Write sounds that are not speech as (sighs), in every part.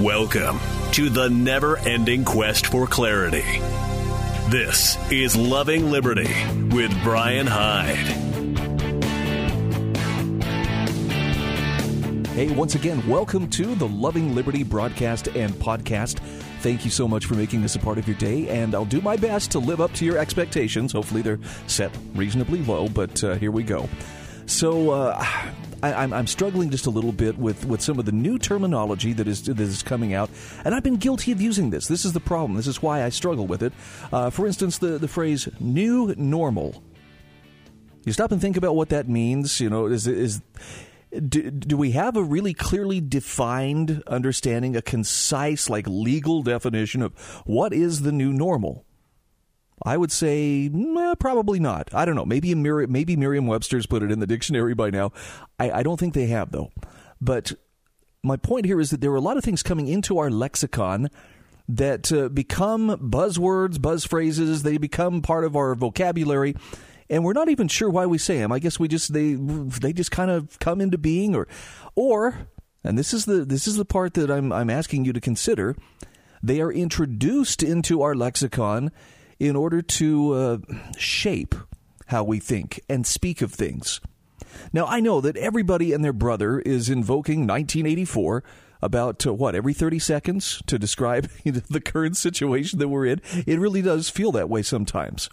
Welcome to the never ending quest for clarity. This is Loving Liberty with Brian Hyde. Hey, once again, welcome to the Loving Liberty broadcast and podcast. Thank you so much for making this a part of your day, and I'll do my best to live up to your expectations. Hopefully, they're set reasonably low, but uh, here we go. So, uh, I, am struggling just a little bit with, with some of the new terminology that is that is coming out, and I've been guilty of using this. This is the problem. This is why I struggle with it. Uh, for instance, the the phrase "new normal." You stop and think about what that means. You know, is is do, do we have a really clearly defined understanding, a concise, like legal definition of what is the new normal? I would say eh, probably not. I don't know. Maybe Mir- maybe Merriam-Webster's put it in the dictionary by now. I, I don't think they have though. But my point here is that there are a lot of things coming into our lexicon that uh, become buzzwords, buzz phrases. They become part of our vocabulary, and we're not even sure why we say them. I guess we just they they just kind of come into being, or or and this is the this is the part that I'm I'm asking you to consider. They are introduced into our lexicon in order to uh, shape how we think and speak of things. Now, I know that everybody and their brother is invoking 1984 about uh, what every 30 seconds to describe (laughs) the current situation that we're in. It really does feel that way sometimes.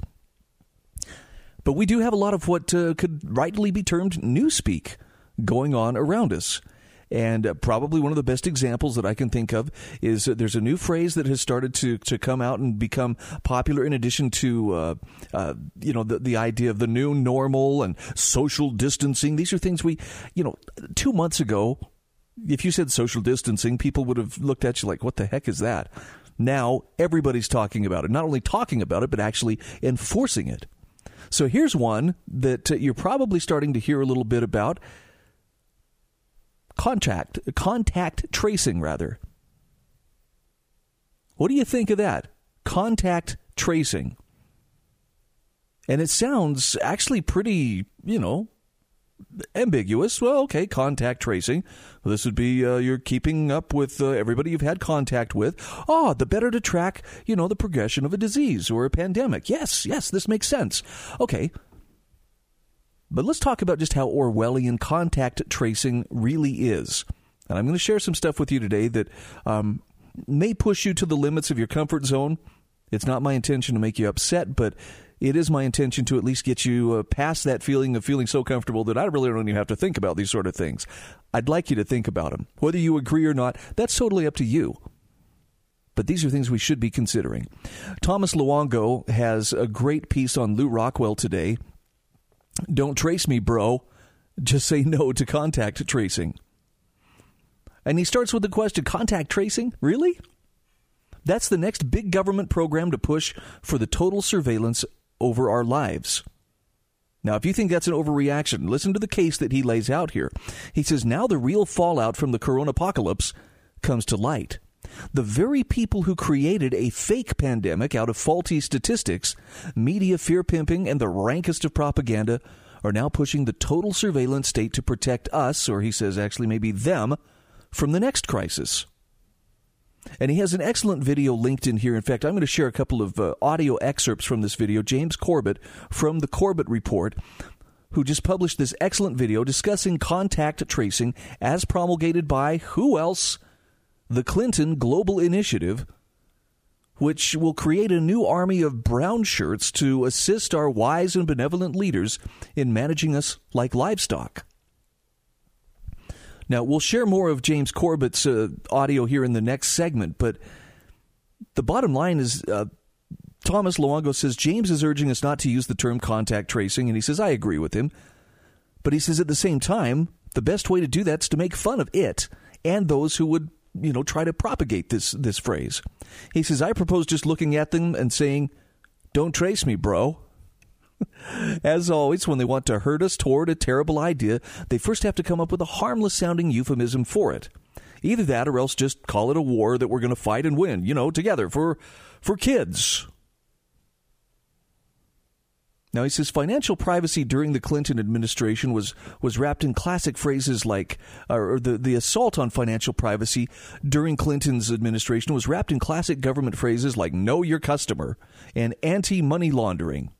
But we do have a lot of what uh, could rightly be termed newspeak going on around us. And uh, probably one of the best examples that I can think of is uh, there's a new phrase that has started to, to come out and become popular in addition to, uh, uh, you know, the, the idea of the new normal and social distancing. These are things we, you know, two months ago, if you said social distancing, people would have looked at you like, what the heck is that? Now everybody's talking about it. Not only talking about it, but actually enforcing it. So here's one that uh, you're probably starting to hear a little bit about contact contact tracing rather. What do you think of that? Contact tracing. And it sounds actually pretty, you know, ambiguous. Well, okay, contact tracing. This would be uh, you're keeping up with uh, everybody you've had contact with. Ah, the better to track, you know, the progression of a disease or a pandemic. Yes, yes, this makes sense. Okay, but let's talk about just how Orwellian contact tracing really is. And I'm going to share some stuff with you today that um, may push you to the limits of your comfort zone. It's not my intention to make you upset, but it is my intention to at least get you uh, past that feeling of feeling so comfortable that I really don't even have to think about these sort of things. I'd like you to think about them. Whether you agree or not, that's totally up to you. But these are things we should be considering. Thomas Luongo has a great piece on Lew Rockwell today don't trace me, bro. Just say no to contact tracing. And he starts with the question contact tracing? Really? That's the next big government program to push for the total surveillance over our lives. Now, if you think that's an overreaction, listen to the case that he lays out here. He says now the real fallout from the corona apocalypse comes to light. The very people who created a fake pandemic out of faulty statistics, media fear pimping, and the rankest of propaganda are now pushing the total surveillance state to protect us, or he says actually maybe them, from the next crisis. And he has an excellent video linked in here. In fact, I'm going to share a couple of uh, audio excerpts from this video. James Corbett from the Corbett Report, who just published this excellent video discussing contact tracing as promulgated by who else? The Clinton Global Initiative, which will create a new army of brown shirts to assist our wise and benevolent leaders in managing us like livestock. Now, we'll share more of James Corbett's uh, audio here in the next segment, but the bottom line is uh, Thomas Luongo says James is urging us not to use the term contact tracing, and he says, I agree with him. But he says at the same time, the best way to do that is to make fun of it and those who would you know, try to propagate this this phrase. He says, I propose just looking at them and saying, Don't trace me, bro. (laughs) As always, when they want to hurt us toward a terrible idea, they first have to come up with a harmless sounding euphemism for it. Either that or else just call it a war that we're going to fight and win, you know, together for for kids. Now he says financial privacy during the Clinton administration was was wrapped in classic phrases like, uh, or the the assault on financial privacy during Clinton's administration was wrapped in classic government phrases like "know your customer" and "anti money laundering."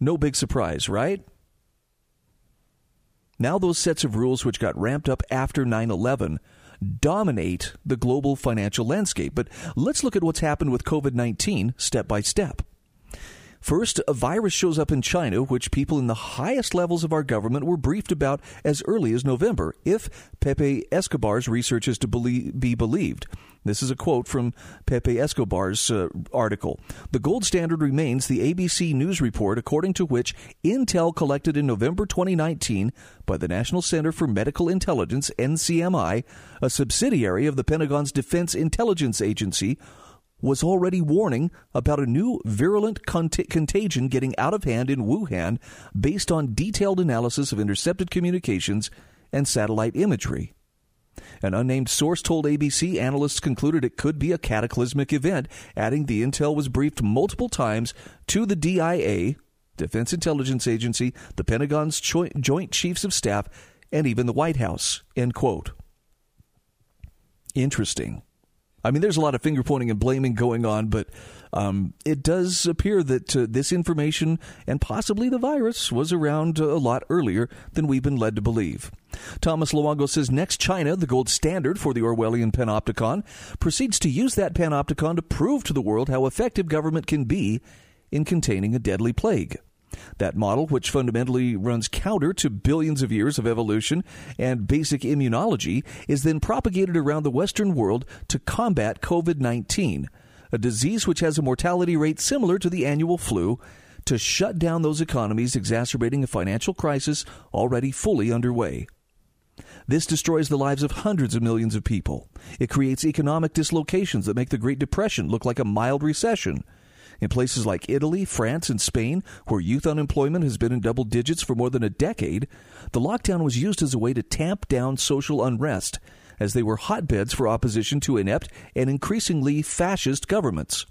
No big surprise, right? Now those sets of rules which got ramped up after 9/11 dominate the global financial landscape. But let's look at what's happened with COVID-19 step by step. First, a virus shows up in China, which people in the highest levels of our government were briefed about as early as November, if Pepe Escobar's research is to be believed. This is a quote from Pepe Escobar's uh, article. The gold standard remains the ABC News report, according to which intel collected in November 2019 by the National Center for Medical Intelligence, NCMI, a subsidiary of the Pentagon's Defense Intelligence Agency, was already warning about a new virulent cont- contagion getting out of hand in Wuhan based on detailed analysis of intercepted communications and satellite imagery. An unnamed source told ABC analysts concluded it could be a cataclysmic event, adding the intel was briefed multiple times to the DIA, Defense Intelligence Agency, the Pentagon's Joint Chiefs of Staff, and even the White House. End quote. Interesting. I mean, there's a lot of finger pointing and blaming going on, but um, it does appear that uh, this information and possibly the virus was around a lot earlier than we've been led to believe. Thomas Luongo says next China, the gold standard for the Orwellian panopticon, proceeds to use that panopticon to prove to the world how effective government can be in containing a deadly plague. That model, which fundamentally runs counter to billions of years of evolution and basic immunology, is then propagated around the Western world to combat COVID 19, a disease which has a mortality rate similar to the annual flu, to shut down those economies, exacerbating a financial crisis already fully underway. This destroys the lives of hundreds of millions of people. It creates economic dislocations that make the Great Depression look like a mild recession in places like Italy, France, and Spain, where youth unemployment has been in double digits for more than a decade, the lockdown was used as a way to tamp down social unrest, as they were hotbeds for opposition to inept and increasingly fascist governments.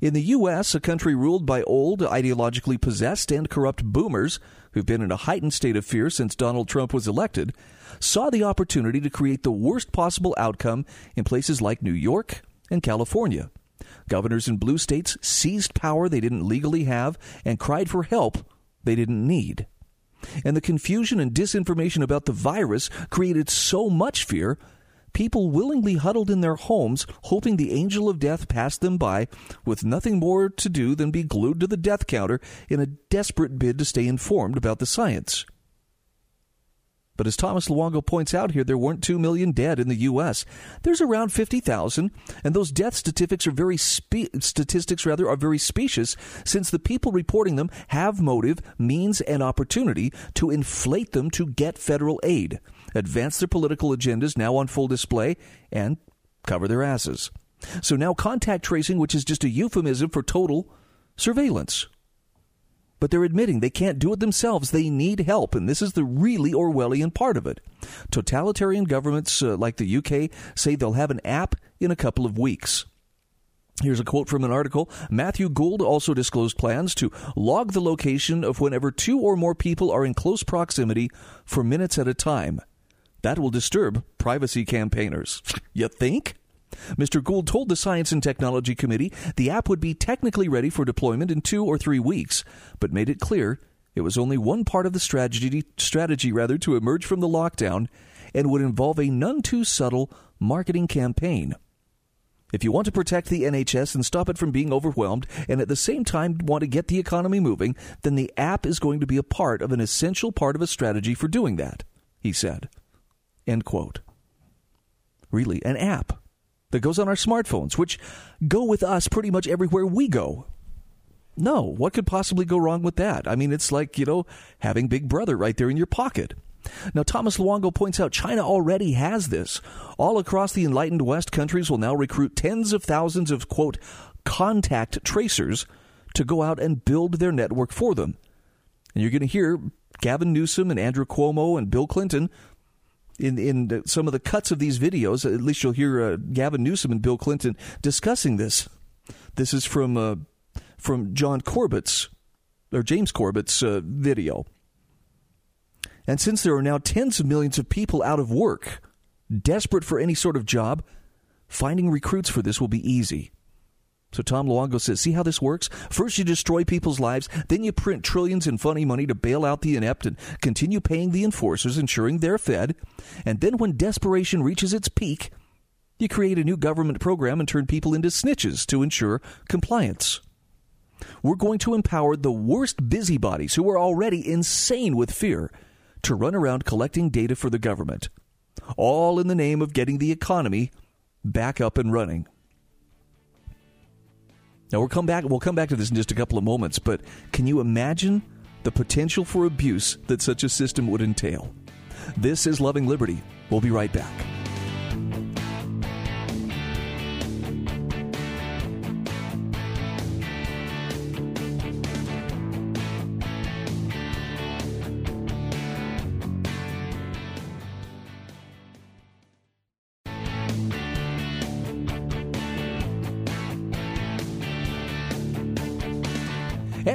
In the U.S., a country ruled by old, ideologically possessed, and corrupt boomers who've been in a heightened state of fear since Donald Trump was elected, saw the opportunity to create the worst possible outcome in places like New York and California. Governors in blue states seized power they didn't legally have and cried for help they didn't need. And the confusion and disinformation about the virus created so much fear, people willingly huddled in their homes, hoping the angel of death passed them by, with nothing more to do than be glued to the death counter in a desperate bid to stay informed about the science. But as Thomas Luongo points out here, there weren't 2 million dead in the U.S. There's around 50,000, and those death statistics are very spe- statistics rather are very specious since the people reporting them have motive, means, and opportunity to inflate them to get federal aid, advance their political agendas now on full display, and cover their asses. So now contact tracing, which is just a euphemism for total surveillance but they're admitting they can't do it themselves. They need help, and this is the really Orwellian part of it. Totalitarian governments uh, like the UK say they'll have an app in a couple of weeks. Here's a quote from an article. Matthew Gould also disclosed plans to log the location of whenever two or more people are in close proximity for minutes at a time. That will disturb privacy campaigners. (laughs) You think? Mr. Gould told the Science and Technology Committee the app would be technically ready for deployment in two or three weeks, but made it clear it was only one part of the strategy, strategy rather, to emerge from the lockdown and would involve a none too subtle marketing campaign. If you want to protect the NHS and stop it from being overwhelmed, and at the same time want to get the economy moving, then the app is going to be a part of an essential part of a strategy for doing that, he said. End quote. Really, an app that goes on our smartphones, which go with us pretty much everywhere we go. No, what could possibly go wrong with that? I mean, it's like, you know, having Big Brother right there in your pocket. Now, Thomas Luongo points out China already has this. All across the enlightened West, countries will now recruit tens of thousands of, quote, contact tracers to go out and build their network for them. And you're going to hear Gavin Newsom and Andrew Cuomo and Bill Clinton in in some of the cuts of these videos, at least you'll hear uh, Gavin Newsom and Bill Clinton discussing this. This is from uh, from John Corbett's or James Corbett's uh, video. And since there are now tens of millions of people out of work, desperate for any sort of job, finding recruits for this will be easy. So Tom Luongo says, see how this works? First you destroy people's lives, then you print trillions in funny money to bail out the inept and continue paying the enforcers, ensuring they're fed. And then when desperation reaches its peak, you create a new government program and turn people into snitches to ensure compliance. We're going to empower the worst busybodies who are already insane with fear to run around collecting data for the government, all in the name of getting the economy back up and running. Now we'll come back we'll come back to this in just a couple of moments, but can you imagine the potential for abuse that such a system would entail? This is Loving Liberty. We'll be right back.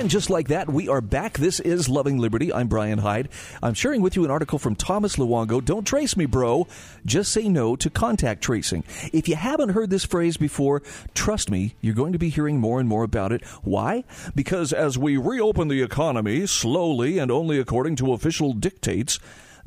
Just like that, we are back. This is Loving Liberty. I'm Brian Hyde. I'm sharing with you an article from Thomas Luongo. Don't trace me, bro. Just say no to contact tracing. If you haven't heard this phrase before, trust me, you're going to be hearing more and more about it. Why? Because as we reopen the economy slowly and only according to official dictates,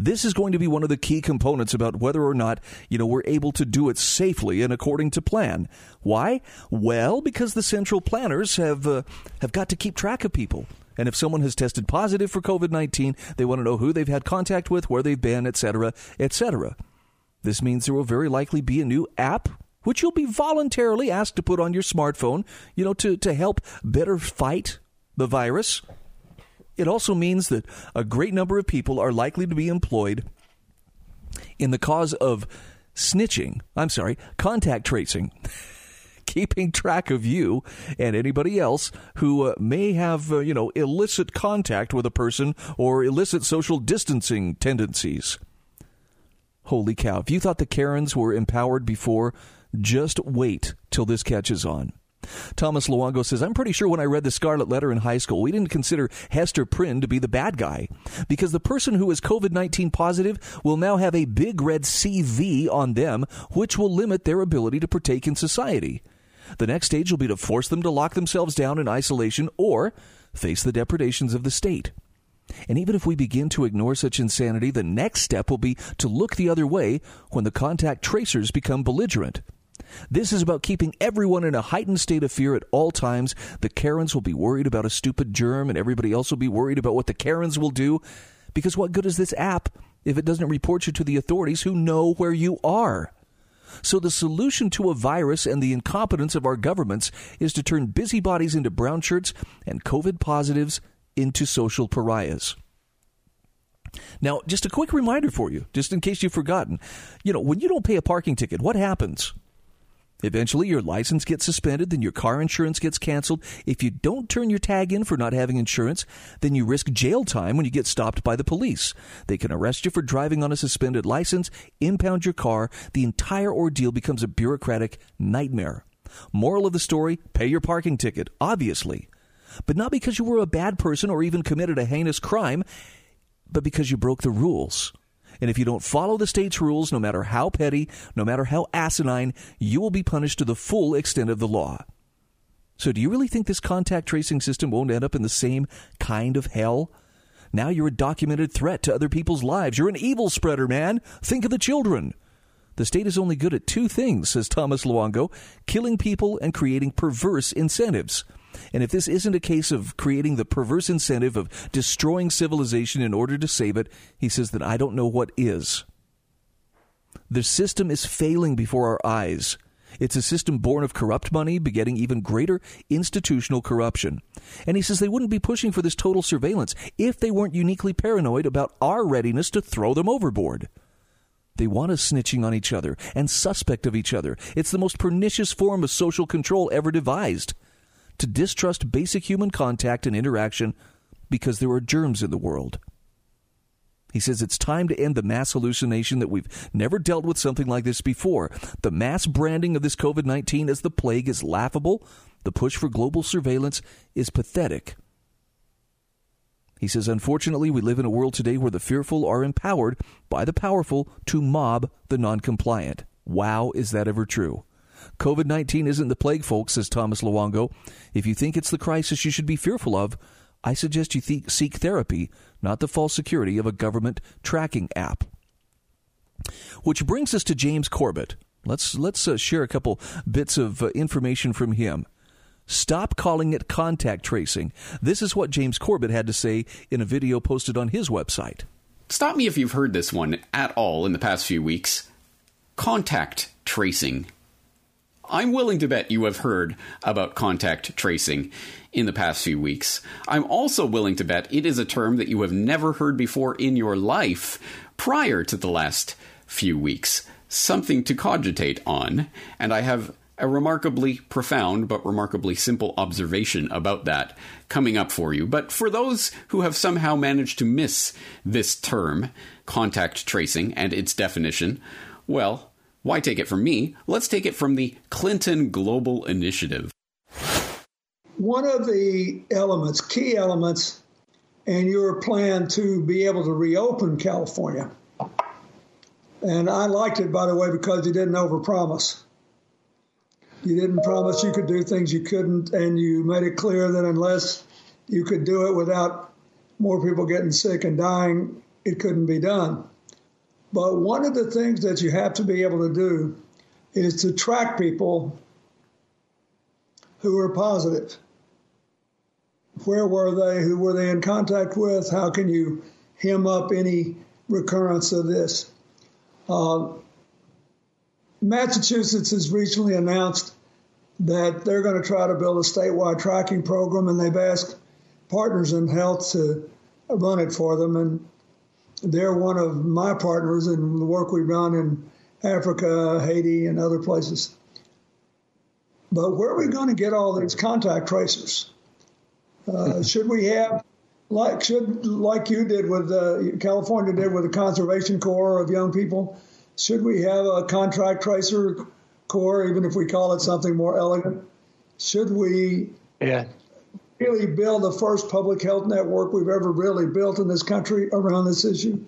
this is going to be one of the key components about whether or not, you know, we're able to do it safely and according to plan. Why? Well, because the central planners have uh, have got to keep track of people. And if someone has tested positive for COVID-19, they want to know who they've had contact with, where they've been, etc., etc. This means there will very likely be a new app which you'll be voluntarily asked to put on your smartphone, you know, to, to help better fight the virus. It also means that a great number of people are likely to be employed in the cause of snitching. I'm sorry, contact tracing. (laughs) keeping track of you and anybody else who uh, may have, uh, you know, illicit contact with a person or illicit social distancing tendencies. Holy cow. If you thought the Karens were empowered before, just wait till this catches on. Thomas Luongo says, I'm pretty sure when I read the Scarlet Letter in high school, we didn't consider Hester Prynne to be the bad guy because the person who is COVID 19 positive will now have a big red CV on them, which will limit their ability to partake in society. The next stage will be to force them to lock themselves down in isolation or face the depredations of the state. And even if we begin to ignore such insanity, the next step will be to look the other way when the contact tracers become belligerent. This is about keeping everyone in a heightened state of fear at all times. The Karens will be worried about a stupid germ, and everybody else will be worried about what the Karens will do. Because what good is this app if it doesn't report you to the authorities who know where you are? So, the solution to a virus and the incompetence of our governments is to turn busybodies into brown shirts and COVID positives into social pariahs. Now, just a quick reminder for you, just in case you've forgotten. You know, when you don't pay a parking ticket, what happens? Eventually, your license gets suspended, then your car insurance gets canceled. If you don't turn your tag in for not having insurance, then you risk jail time when you get stopped by the police. They can arrest you for driving on a suspended license, impound your car. The entire ordeal becomes a bureaucratic nightmare. Moral of the story pay your parking ticket, obviously. But not because you were a bad person or even committed a heinous crime, but because you broke the rules. And if you don't follow the state's rules, no matter how petty, no matter how asinine, you will be punished to the full extent of the law. So, do you really think this contact tracing system won't end up in the same kind of hell? Now you're a documented threat to other people's lives. You're an evil spreader, man. Think of the children. The state is only good at two things, says Thomas Luongo killing people and creating perverse incentives. And if this isn't a case of creating the perverse incentive of destroying civilization in order to save it, he says that I don't know what is. The system is failing before our eyes. It's a system born of corrupt money, begetting even greater institutional corruption. And he says they wouldn't be pushing for this total surveillance if they weren't uniquely paranoid about our readiness to throw them overboard. They want us snitching on each other and suspect of each other. It's the most pernicious form of social control ever devised to distrust basic human contact and interaction because there are germs in the world. He says it's time to end the mass hallucination that we've never dealt with something like this before. The mass branding of this COVID 19 as the plague is laughable. The push for global surveillance is pathetic. He says, Unfortunately, we live in a world today where the fearful are empowered by the powerful to mob the non compliant. Wow, is that ever true? COVID 19 isn't the plague, folks, says Thomas Luongo. If you think it's the crisis you should be fearful of, I suggest you th- seek therapy, not the false security of a government tracking app. Which brings us to James Corbett. Let's let's uh, share a couple bits of uh, information from him. Stop calling it contact tracing. This is what James Corbett had to say in a video posted on his website. Stop me if you've heard this one at all in the past few weeks. Contact tracing. I'm willing to bet you have heard about contact tracing in the past few weeks. I'm also willing to bet it is a term that you have never heard before in your life prior to the last few weeks. Something to cogitate on, and I have a remarkably profound but remarkably simple observation about that coming up for you. But for those who have somehow managed to miss this term, contact tracing, and its definition, well, why take it from me? Let's take it from the Clinton Global Initiative. One of the elements, key elements, in your plan to be able to reopen California, and I liked it, by the way, because you didn't overpromise. You didn't promise you could do things you couldn't, and you made it clear that unless you could do it without more people getting sick and dying, it couldn't be done. But one of the things that you have to be able to do is to track people who are positive. Where were they? Who were they in contact with? How can you hem up any recurrence of this? Uh, Massachusetts has recently announced that they're going to try to build a statewide tracking program, and they've asked partners in health to run it for them. And they're one of my partners in the work we've done in Africa, Haiti, and other places. But where are we going to get all these contact tracers? Uh, (laughs) should we have, like should like you did with uh, California did with the Conservation Corps of young people? Should we have a contract tracer corps, even if we call it something more elegant? Should we yeah. Really build the first public health network we've ever really built in this country around this issue?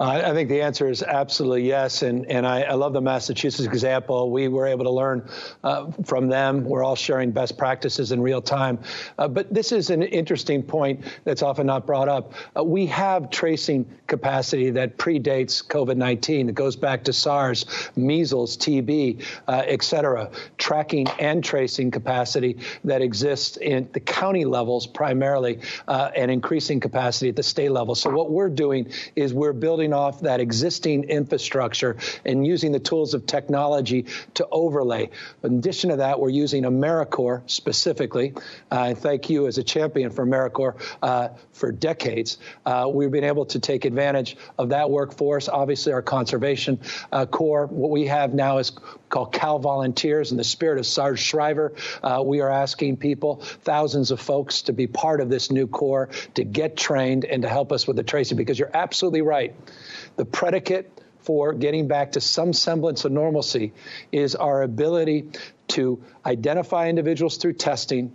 I think the answer is absolutely yes. And, and I, I, love the Massachusetts example. We were able to learn uh, from them. We're all sharing best practices in real time. Uh, but this is an interesting point that's often not brought up. Uh, we have tracing capacity that predates COVID 19, It goes back to SARS, measles, TB, uh, et cetera. Tracking and tracing capacity that exists in the county levels primarily uh, and increasing capacity at the state level. So, what we're doing is we're building off that existing infrastructure and using the tools of technology to overlay. In addition to that, we're using AmeriCorps specifically. Uh, thank you as a champion for AmeriCorps uh, for decades. Uh, we've been able to take advantage of that workforce. Obviously, our conservation uh, corps. What we have now is called Cal Volunteers in the spirit of Sarge Shriver. Uh, we are asking people, thousands of folks, to be part of this new corps, to get trained, and to help us with the tracing. Because you're absolutely right. The predicate for getting back to some semblance of normalcy is our ability to identify individuals through testing,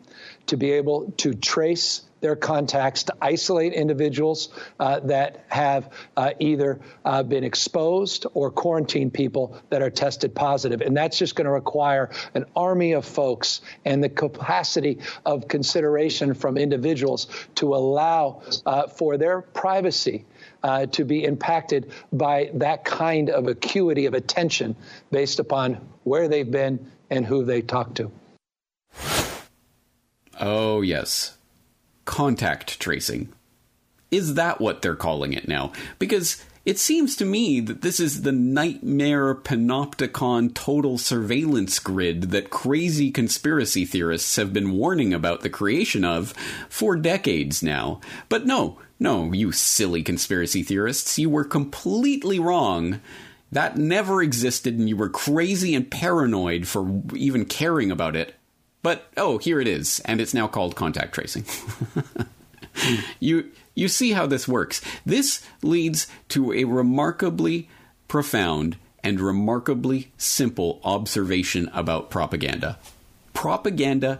to be able to trace their contacts, to isolate individuals uh, that have uh, either uh, been exposed or quarantine people that are tested positive. And that's just going to require an army of folks and the capacity of consideration from individuals to allow uh, for their privacy uh, to be impacted by that kind of acuity of attention based upon where they've been and who they talked to. Oh, yes. Contact tracing. Is that what they're calling it now? Because it seems to me that this is the nightmare panopticon total surveillance grid that crazy conspiracy theorists have been warning about the creation of for decades now. But no, no, you silly conspiracy theorists, you were completely wrong. That never existed, and you were crazy and paranoid for even caring about it. But oh, here it is, and it's now called contact tracing. (laughs) you you see how this works. This leads to a remarkably profound and remarkably simple observation about propaganda. Propaganda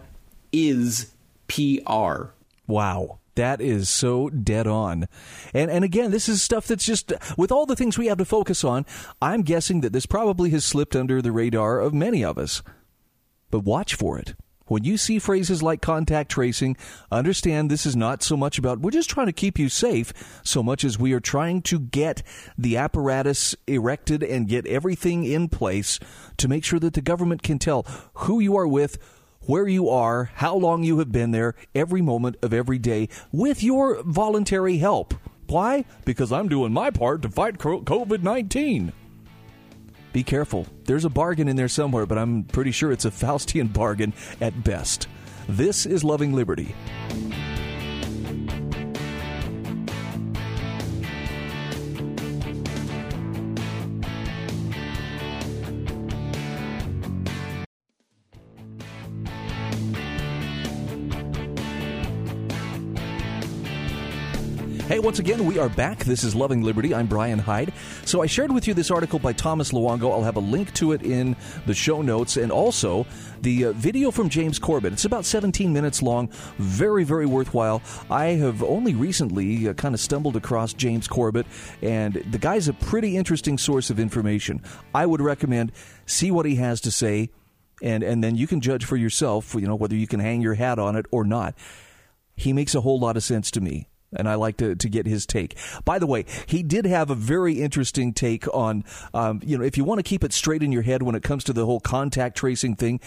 is PR. Wow. That is so dead on. And and again, this is stuff that's just with all the things we have to focus on, I'm guessing that this probably has slipped under the radar of many of us. But watch for it. When you see phrases like contact tracing, understand this is not so much about we're just trying to keep you safe so much as we are trying to get the apparatus erected and get everything in place to make sure that the government can tell who you are with, where you are, how long you have been there, every moment of every day with your voluntary help. Why? Because I'm doing my part to fight COVID 19 be careful. There's a bargain in there somewhere, but I'm pretty sure it's a Faustian bargain at best. This is Loving Liberty. Hey, once again, we are back. This is Loving Liberty. I'm Brian Hyde. So I shared with you this article by Thomas Luongo. I'll have a link to it in the show notes and also the uh, video from James Corbett. It's about 17 minutes long, very, very worthwhile. I have only recently uh, kind of stumbled across James Corbett, and the guy's a pretty interesting source of information. I would recommend see what he has to say, and, and then you can judge for yourself, you know, whether you can hang your hat on it or not. He makes a whole lot of sense to me and I like to, to get his take. By the way, he did have a very interesting take on, um, you know, if you want to keep it straight in your head when it comes to the whole contact tracing thing,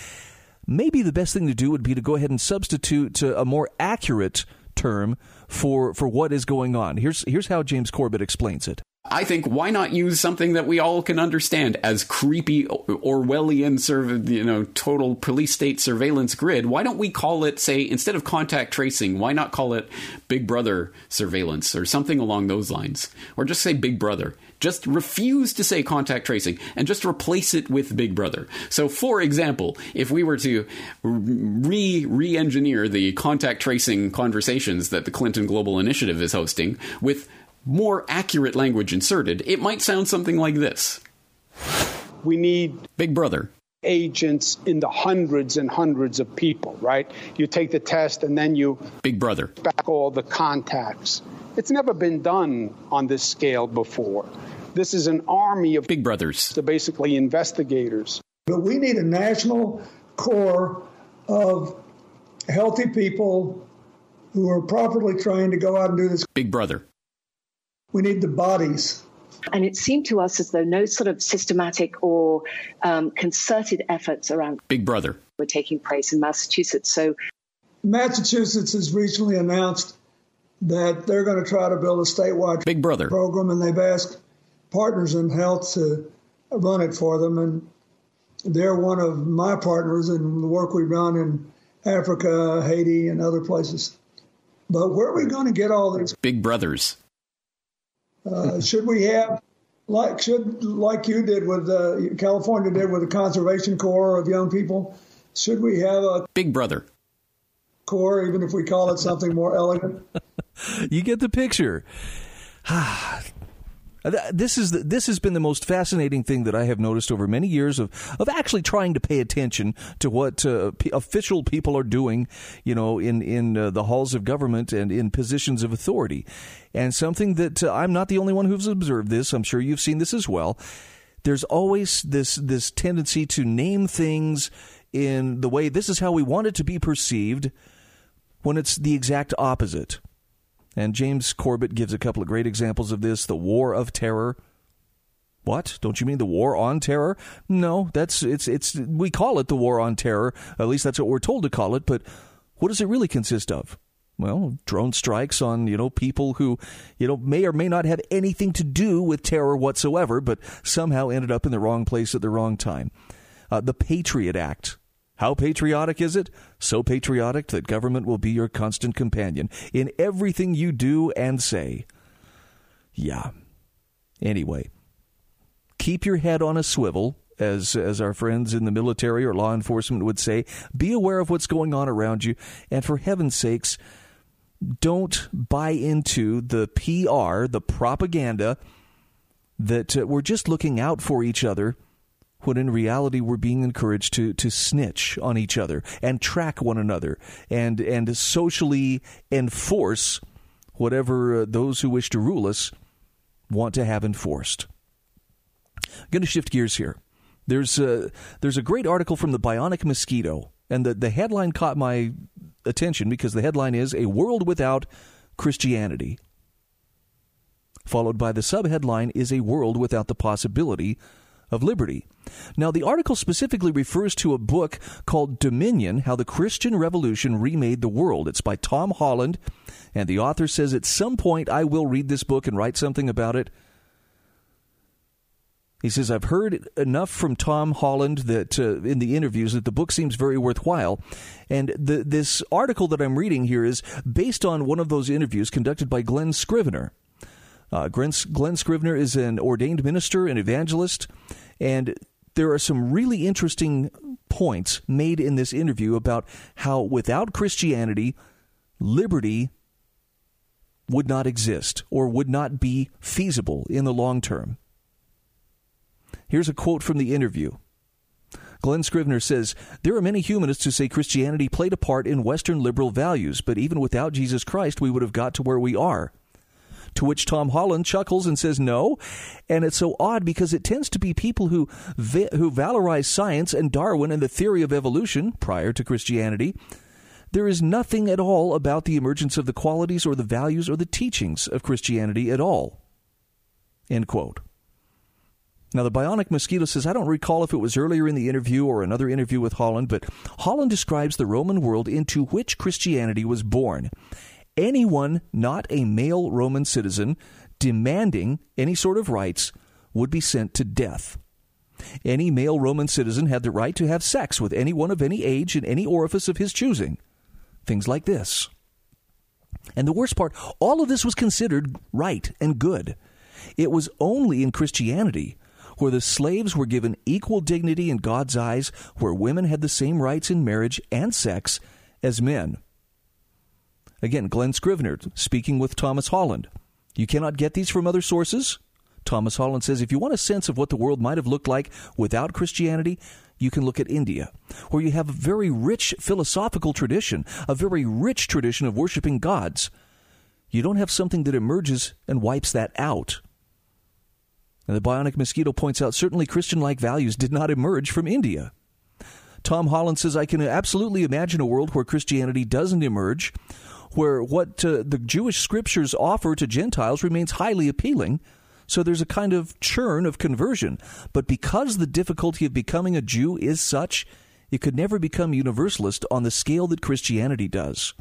maybe the best thing to do would be to go ahead and substitute a more accurate term for for what is going on. Here's here's how James Corbett explains it. I think why not use something that we all can understand as creepy Orwellian, serv- you know, total police state surveillance grid? Why don't we call it, say, instead of contact tracing, why not call it Big Brother surveillance or something along those lines? Or just say Big Brother. Just refuse to say contact tracing and just replace it with Big Brother. So, for example, if we were to re re engineer the contact tracing conversations that the Clinton Global Initiative is hosting with more accurate language inserted, it might sound something like this We need Big Brother. Agents in the hundreds and hundreds of people, right? You take the test and then you Big Brother. Back all the contacts. It's never been done on this scale before. This is an army of Big Brothers. The basically investigators. But we need a national corps of healthy people who are properly trained to go out and do this. Big Brother. We need the bodies. And it seemed to us as though no sort of systematic or um, concerted efforts around Big Brother were taking place in Massachusetts. So, Massachusetts has recently announced that they're going to try to build a statewide Big Brother program, and they've asked partners in health to run it for them. And they're one of my partners in the work we've done in Africa, Haiti, and other places. But where are we going to get all these Big Brothers? Uh, should we have like should like you did with uh, California did with the Conservation Corps of young people? Should we have a Big Brother corps, even if we call it something more elegant? (laughs) you get the picture. (sighs) This is this has been the most fascinating thing that I have noticed over many years of of actually trying to pay attention to what uh, p- official people are doing, you know, in in uh, the halls of government and in positions of authority, and something that uh, I'm not the only one who's observed this. I'm sure you've seen this as well. There's always this this tendency to name things in the way this is how we want it to be perceived, when it's the exact opposite. And James Corbett gives a couple of great examples of this the war of terror. What? Don't you mean the war on terror? No, that's it's it's we call it the war on terror. At least that's what we're told to call it, but what does it really consist of? Well, drone strikes on, you know, people who, you know, may or may not have anything to do with terror whatsoever, but somehow ended up in the wrong place at the wrong time. Uh, the Patriot Act how patriotic is it? So patriotic that government will be your constant companion in everything you do and say. Yeah. Anyway, keep your head on a swivel, as as our friends in the military or law enforcement would say. Be aware of what's going on around you, and for heaven's sakes, don't buy into the PR, the propaganda that uh, we're just looking out for each other when in reality we're being encouraged to, to snitch on each other and track one another and, and socially enforce whatever uh, those who wish to rule us want to have enforced. I'm going to shift gears here. There's a, there's a great article from the Bionic Mosquito, and the, the headline caught my attention because the headline is A World Without Christianity. Followed by the subheadline is A World Without the Possibility of Liberty. Now, the article specifically refers to a book called Dominion How the Christian Revolution Remade the World. It's by Tom Holland, and the author says at some point I will read this book and write something about it. He says, I've heard enough from Tom Holland that uh, in the interviews that the book seems very worthwhile. And the, this article that I'm reading here is based on one of those interviews conducted by Glen Scrivener. Uh, Glen, Glen Scrivener is an ordained minister, and evangelist, and there are some really interesting points made in this interview about how without Christianity, liberty would not exist or would not be feasible in the long term. Here's a quote from the interview. Glen Scrivener says, There are many humanists who say Christianity played a part in Western liberal values, but even without Jesus Christ, we would have got to where we are. To which Tom Holland chuckles and says, No. And it's so odd because it tends to be people who, who valorize science and Darwin and the theory of evolution prior to Christianity. There is nothing at all about the emergence of the qualities or the values or the teachings of Christianity at all. End quote. Now, the Bionic Mosquito says, I don't recall if it was earlier in the interview or another interview with Holland, but Holland describes the Roman world into which Christianity was born. Anyone not a male Roman citizen demanding any sort of rights would be sent to death. Any male Roman citizen had the right to have sex with anyone of any age in any orifice of his choosing. Things like this. And the worst part, all of this was considered right and good. It was only in Christianity where the slaves were given equal dignity in God's eyes, where women had the same rights in marriage and sex as men. Again, Glen Scrivener speaking with Thomas Holland. You cannot get these from other sources. Thomas Holland says if you want a sense of what the world might have looked like without Christianity, you can look at India, where you have a very rich philosophical tradition, a very rich tradition of worshiping gods. You don't have something that emerges and wipes that out. And the Bionic Mosquito points out certainly Christian like values did not emerge from India. Tom Holland says, I can absolutely imagine a world where Christianity doesn't emerge, where what uh, the Jewish scriptures offer to Gentiles remains highly appealing. So there's a kind of churn of conversion. But because the difficulty of becoming a Jew is such, it could never become universalist on the scale that Christianity does.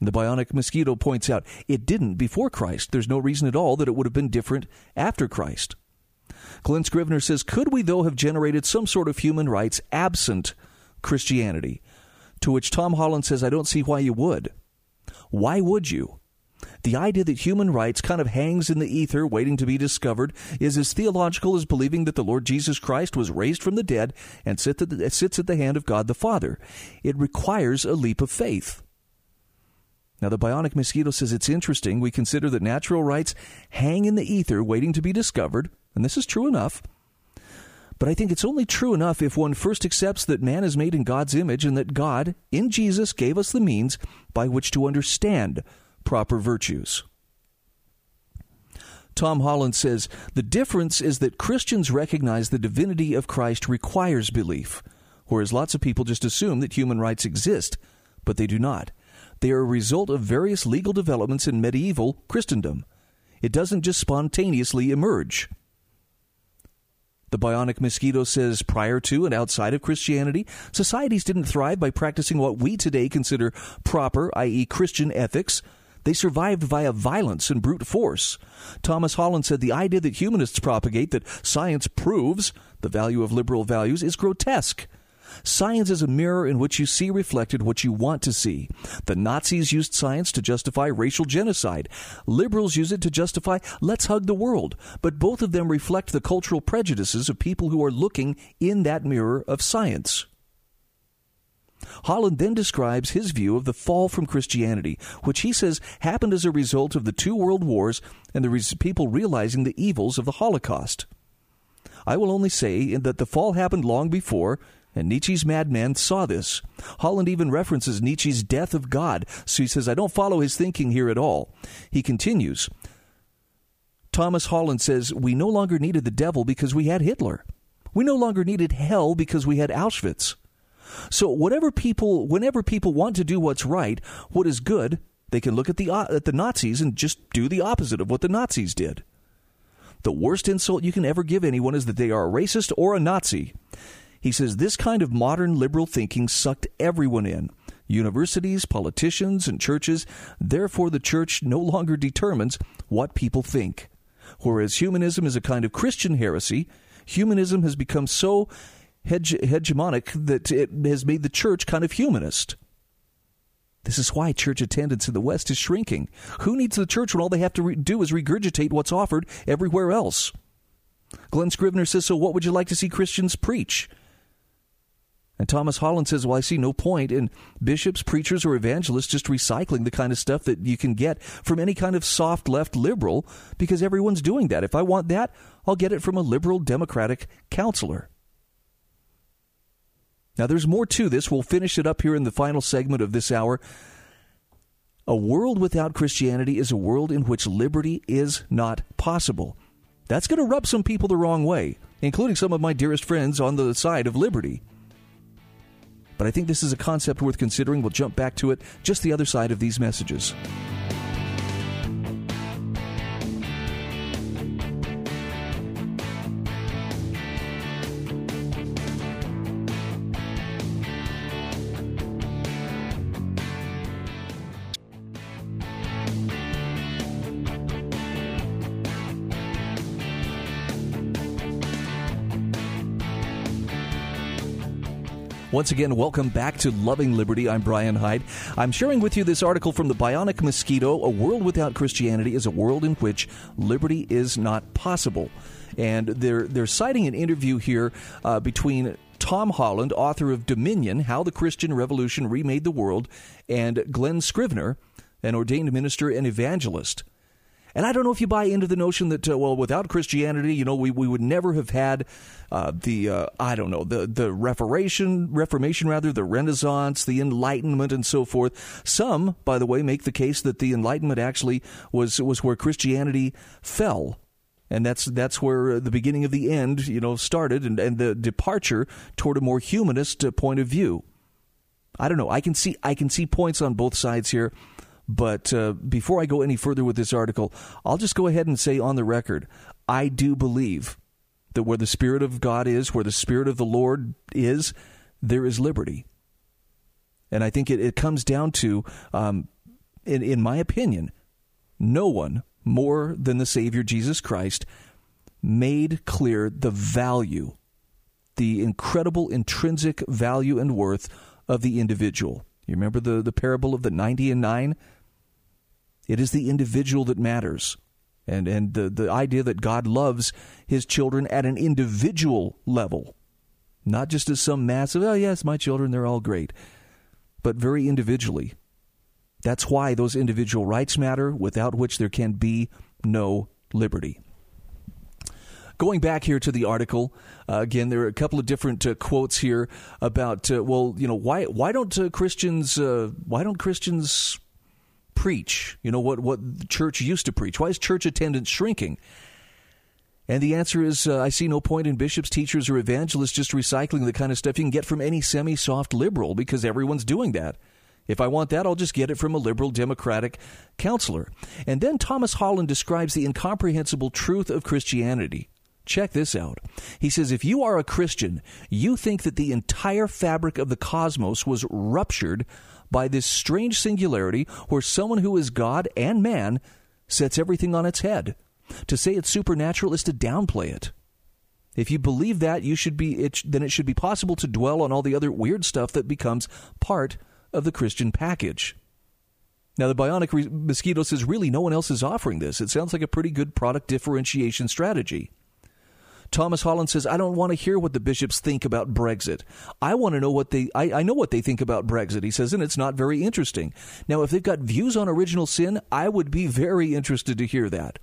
The bionic mosquito points out it didn't before Christ. There's no reason at all that it would have been different after Christ. Glen Scrivener says, Could we, though, have generated some sort of human rights absent Christianity? To which Tom Holland says, I don't see why you would. Why would you? The idea that human rights kind of hangs in the ether waiting to be discovered is as theological as believing that the Lord Jesus Christ was raised from the dead and sits at the hand of God the Father. It requires a leap of faith. Now, the bionic mosquito says it's interesting. We consider that natural rights hang in the ether waiting to be discovered, and this is true enough. But I think it's only true enough if one first accepts that man is made in God's image and that God, in Jesus, gave us the means by which to understand proper virtues. Tom Holland says the difference is that Christians recognize the divinity of Christ requires belief, whereas lots of people just assume that human rights exist, but they do not. They are a result of various legal developments in medieval Christendom. It doesn't just spontaneously emerge. The bionic mosquito says prior to and outside of Christianity, societies didn't thrive by practicing what we today consider proper, i.e., Christian ethics. They survived via violence and brute force. Thomas Holland said the idea that humanists propagate that science proves the value of liberal values is grotesque. Science is a mirror in which you see reflected what you want to see. The Nazis used science to justify racial genocide. Liberals use it to justify let's hug the world. But both of them reflect the cultural prejudices of people who are looking in that mirror of science. Holland then describes his view of the fall from Christianity, which he says happened as a result of the two world wars and the people realizing the evils of the Holocaust. I will only say that the fall happened long before, and Nietzsche's madman saw this. Holland even references Nietzsche's death of God, so he says, I don't follow his thinking here at all. He continues Thomas Holland says, We no longer needed the devil because we had Hitler. We no longer needed hell because we had Auschwitz. So whatever people, whenever people want to do what's right, what is good, they can look at the at the Nazis and just do the opposite of what the Nazis did. The worst insult you can ever give anyone is that they are a racist or a Nazi. He says this kind of modern liberal thinking sucked everyone in universities, politicians, and churches. Therefore, the church no longer determines what people think. Whereas humanism is a kind of Christian heresy, humanism has become so hege- hegemonic that it has made the church kind of humanist. This is why church attendance in the West is shrinking. Who needs the church when all they have to re- do is regurgitate what's offered everywhere else? Glen Scrivener says, So what would you like to see Christians preach? And Thomas Holland says, Well, I see no point in bishops, preachers, or evangelists just recycling the kind of stuff that you can get from any kind of soft left liberal because everyone's doing that. If I want that, I'll get it from a liberal democratic counselor. Now, there's more to this. We'll finish it up here in the final segment of this hour. A world without Christianity is a world in which liberty is not possible. That's going to rub some people the wrong way, including some of my dearest friends on the side of liberty. But I think this is a concept worth considering. We'll jump back to it just the other side of these messages. Once again, welcome back to Loving Liberty. I'm Brian Hyde. I'm sharing with you this article from the Bionic Mosquito A World Without Christianity is a World in Which Liberty is Not Possible. And they're, they're citing an interview here uh, between Tom Holland, author of Dominion How the Christian Revolution Remade the World, and Glen Scrivener, an ordained minister and evangelist. And I don't know if you buy into the notion that, uh, well, without Christianity, you know, we, we would never have had uh, the, uh, I don't know, the, the Reformation, Reformation rather, the Renaissance, the Enlightenment, and so forth. Some, by the way, make the case that the Enlightenment actually was, was where Christianity fell. And that's that's where the beginning of the end, you know, started, and, and the departure toward a more humanist uh, point of view. I don't know. I can see I can see points on both sides here. But uh, before I go any further with this article, I'll just go ahead and say on the record I do believe that where the Spirit of God is, where the Spirit of the Lord is, there is liberty. And I think it, it comes down to, um, in, in my opinion, no one more than the Savior Jesus Christ made clear the value, the incredible intrinsic value and worth of the individual. You remember the, the parable of the 90 and 9? It is the individual that matters. And, and the, the idea that God loves his children at an individual level, not just as some massive, oh, yes, my children, they're all great, but very individually. That's why those individual rights matter, without which there can be no liberty. Going back here to the article, uh, again, there are a couple of different uh, quotes here about, uh, well, you know, why why don't uh, Christians uh, why don't Christians preach? You know, what, what the church used to preach? Why is church attendance shrinking? And the answer is uh, I see no point in bishops, teachers, or evangelists just recycling the kind of stuff you can get from any semi soft liberal because everyone's doing that. If I want that, I'll just get it from a liberal democratic counselor. And then Thomas Holland describes the incomprehensible truth of Christianity. Check this out. He says if you are a Christian, you think that the entire fabric of the cosmos was ruptured by this strange singularity where someone who is God and man sets everything on its head. To say it's supernatural is to downplay it. If you believe that, you should be it, then it should be possible to dwell on all the other weird stuff that becomes part of the Christian package. Now, the Bionic Mosquito says really no one else is offering this. It sounds like a pretty good product differentiation strategy. Thomas Holland says, I don't want to hear what the bishops think about Brexit. I want to know what they, I, I know what they think about Brexit, he says, and it's not very interesting. Now, if they've got views on original sin, I would be very interested to hear that.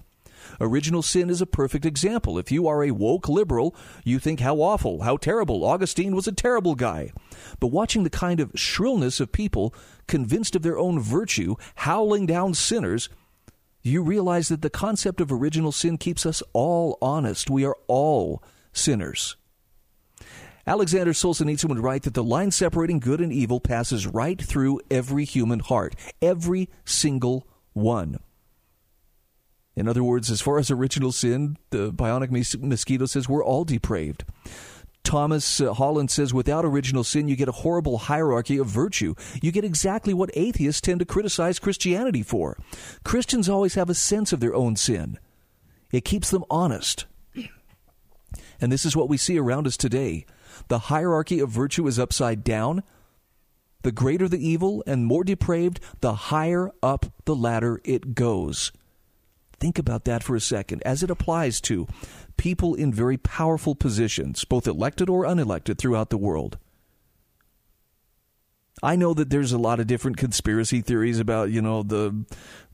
Original sin is a perfect example. If you are a woke liberal, you think how awful, how terrible. Augustine was a terrible guy. But watching the kind of shrillness of people convinced of their own virtue, howling down sinners, you realize that the concept of original sin keeps us all honest. We are all sinners. Alexander Solzhenitsyn would write that the line separating good and evil passes right through every human heart, every single one. In other words, as far as original sin, the bionic mosquito says we're all depraved. Thomas uh, Holland says without original sin, you get a horrible hierarchy of virtue. You get exactly what atheists tend to criticize Christianity for. Christians always have a sense of their own sin, it keeps them honest. (clears throat) And this is what we see around us today. The hierarchy of virtue is upside down. The greater the evil and more depraved, the higher up the ladder it goes. Think about that for a second as it applies to people in very powerful positions, both elected or unelected, throughout the world. I know that there's a lot of different conspiracy theories about, you know, the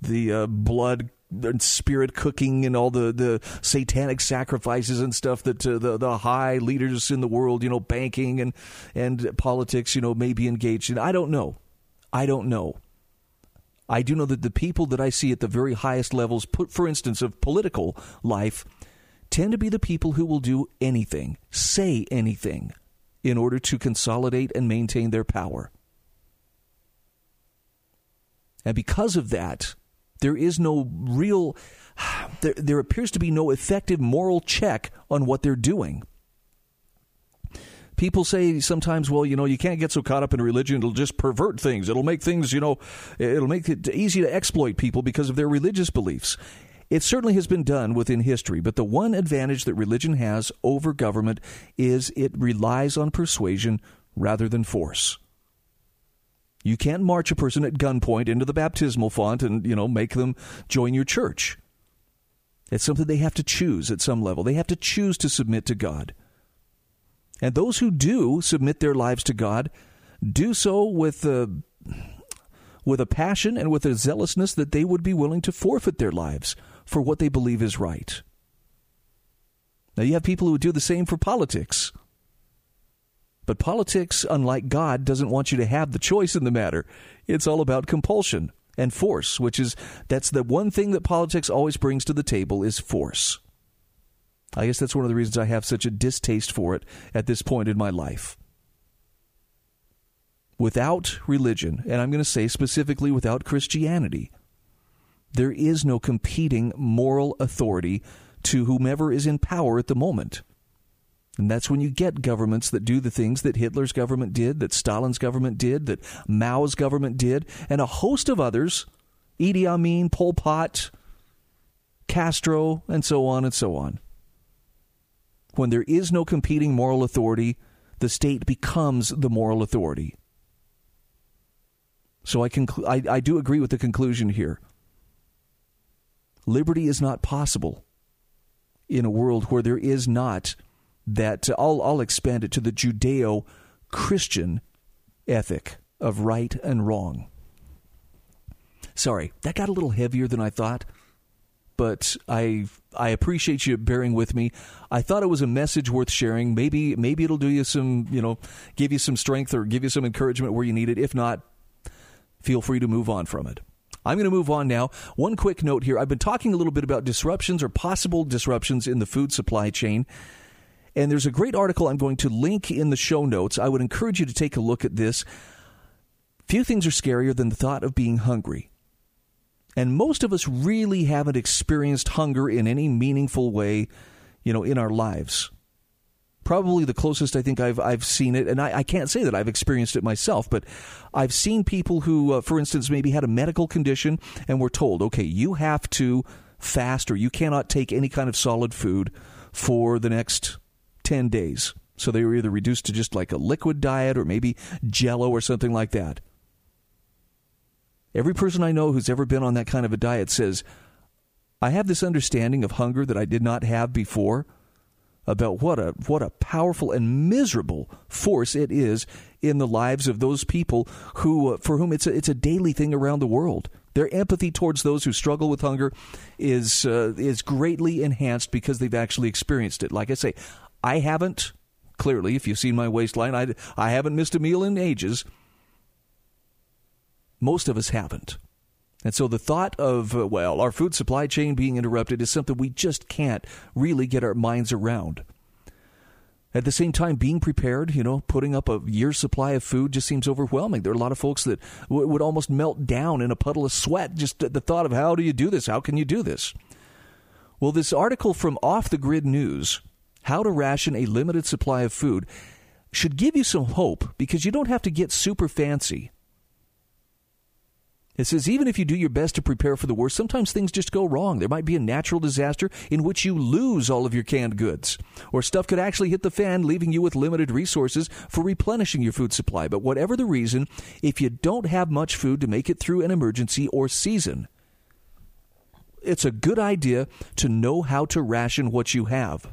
the uh, blood and spirit cooking and all the, the satanic sacrifices and stuff that uh, the the high leaders in the world, you know, banking and and politics, you know, may be engaged in. I don't know. I don't know. I do know that the people that I see at the very highest levels, put for instance of political life, tend to be the people who will do anything, say anything, in order to consolidate and maintain their power. And because of that, there is no real, (sighs) there, there appears to be no effective moral check on what they're doing. People say sometimes, well, you know, you can't get so caught up in religion, it'll just pervert things. It'll make things, you know, it'll make it easy to exploit people because of their religious beliefs. It certainly has been done within history, but the one advantage that religion has over government is it relies on persuasion rather than force. You can't march a person at gunpoint into the baptismal font and, you know, make them join your church. It's something they have to choose at some level. They have to choose to submit to God. And those who do submit their lives to God do so with a, with a passion and with a zealousness that they would be willing to forfeit their lives for what they believe is right. Now, you have people who do the same for politics. But politics, unlike God, doesn't want you to have the choice in the matter. It's all about compulsion and force, which is that's the one thing that politics always brings to the table is force. I guess that's one of the reasons I have such a distaste for it at this point in my life. Without religion, and I'm going to say specifically without Christianity, there is no competing moral authority to whomever is in power at the moment. And that's when you get governments that do the things that Hitler's government did, that Stalin's government did, that Mao's government did, and a host of others Idi Amin, Pol Pot, Castro, and so on and so on. When there is no competing moral authority, the state becomes the moral authority. So I, conclu- I, I do agree with the conclusion here. Liberty is not possible in a world where there is not that. Uh, I'll, I'll expand it to the Judeo Christian ethic of right and wrong. Sorry, that got a little heavier than I thought, but I I appreciate you bearing with me. I thought it was a message worth sharing. Maybe maybe it'll do you some, you know, give you some strength or give you some encouragement where you need it. If not, feel free to move on from it. I'm going to move on now. One quick note here. I've been talking a little bit about disruptions or possible disruptions in the food supply chain. And there's a great article I'm going to link in the show notes. I would encourage you to take a look at this. Few things are scarier than the thought of being hungry. And most of us really haven't experienced hunger in any meaningful way, you know, in our lives probably the closest I think I've I've seen it, and I, I can't say that I've experienced it myself, but I've seen people who, uh, for instance, maybe had a medical condition and were told, okay, you have to fast or you cannot take any kind of solid food for the next ten days. So they were either reduced to just like a liquid diet or maybe Jello or something like that. Every person I know who's ever been on that kind of a diet says, I have this understanding of hunger that I did not have before about what a what a powerful and miserable force it is in the lives of those people who uh, for whom it's a, it's a daily thing around the world. Their empathy towards those who struggle with hunger is uh, is greatly enhanced because they've actually experienced it. Like I say, I haven't. Clearly, if you've seen my waistline, I I haven't missed a meal in ages. Most of us haven't. And so the thought of, uh, well, our food supply chain being interrupted is something we just can't really get our minds around. At the same time, being prepared, you know, putting up a year's supply of food just seems overwhelming. There are a lot of folks that w- would almost melt down in a puddle of sweat just at the thought of how do you do this? How can you do this? Well, this article from Off the Grid News, How to Ration a Limited Supply of Food, should give you some hope because you don't have to get super fancy. It says even if you do your best to prepare for the worst, sometimes things just go wrong. There might be a natural disaster in which you lose all of your canned goods, or stuff could actually hit the fan, leaving you with limited resources for replenishing your food supply. But whatever the reason, if you don't have much food to make it through an emergency or season, it's a good idea to know how to ration what you have.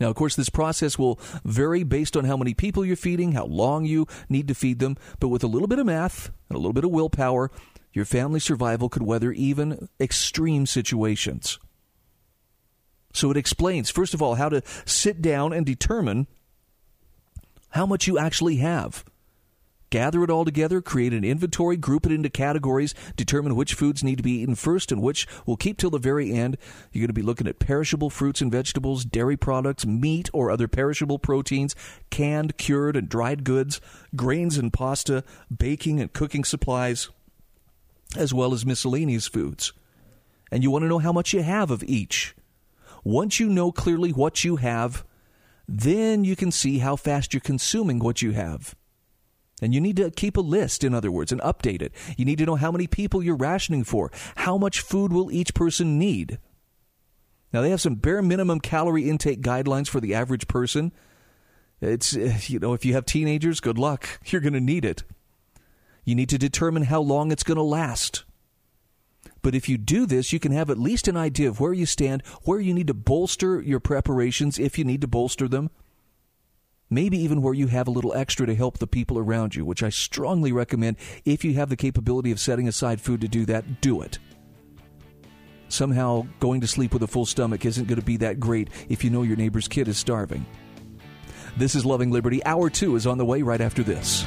Now, of course, this process will vary based on how many people you're feeding, how long you need to feed them, but with a little bit of math and a little bit of willpower, your family survival could weather even extreme situations. So it explains, first of all, how to sit down and determine how much you actually have gather it all together, create an inventory, group it into categories, determine which foods need to be eaten first and which we'll keep till the very end. You're going to be looking at perishable fruits and vegetables, dairy products, meat or other perishable proteins, canned, cured, and dried goods, grains and pasta, baking and cooking supplies, as well as miscellaneous foods. And you want to know how much you have of each. Once you know clearly what you have, then you can see how fast you're consuming what you have. And you need to keep a list, in other words, and update it. You need to know how many people you're rationing for. How much food will each person need? Now, they have some bare minimum calorie intake guidelines for the average person. It's, eh, you know, if you have teenagers, good luck. (laughs) You're going to need it. You need to determine how long it's going to last. But if you do this, you can have at least an idea of where you stand, where you need to bolster your preparations if you need to bolster them maybe even where you have a little extra to help the people around you, which I strongly recommend. If you have the capability of setting aside food to do that, do it. Somehow, going to sleep with a full stomach isn't going to be that great if you know your neighbor's kid is starving. This is Loving Liberty. Hour two is on the way right after this.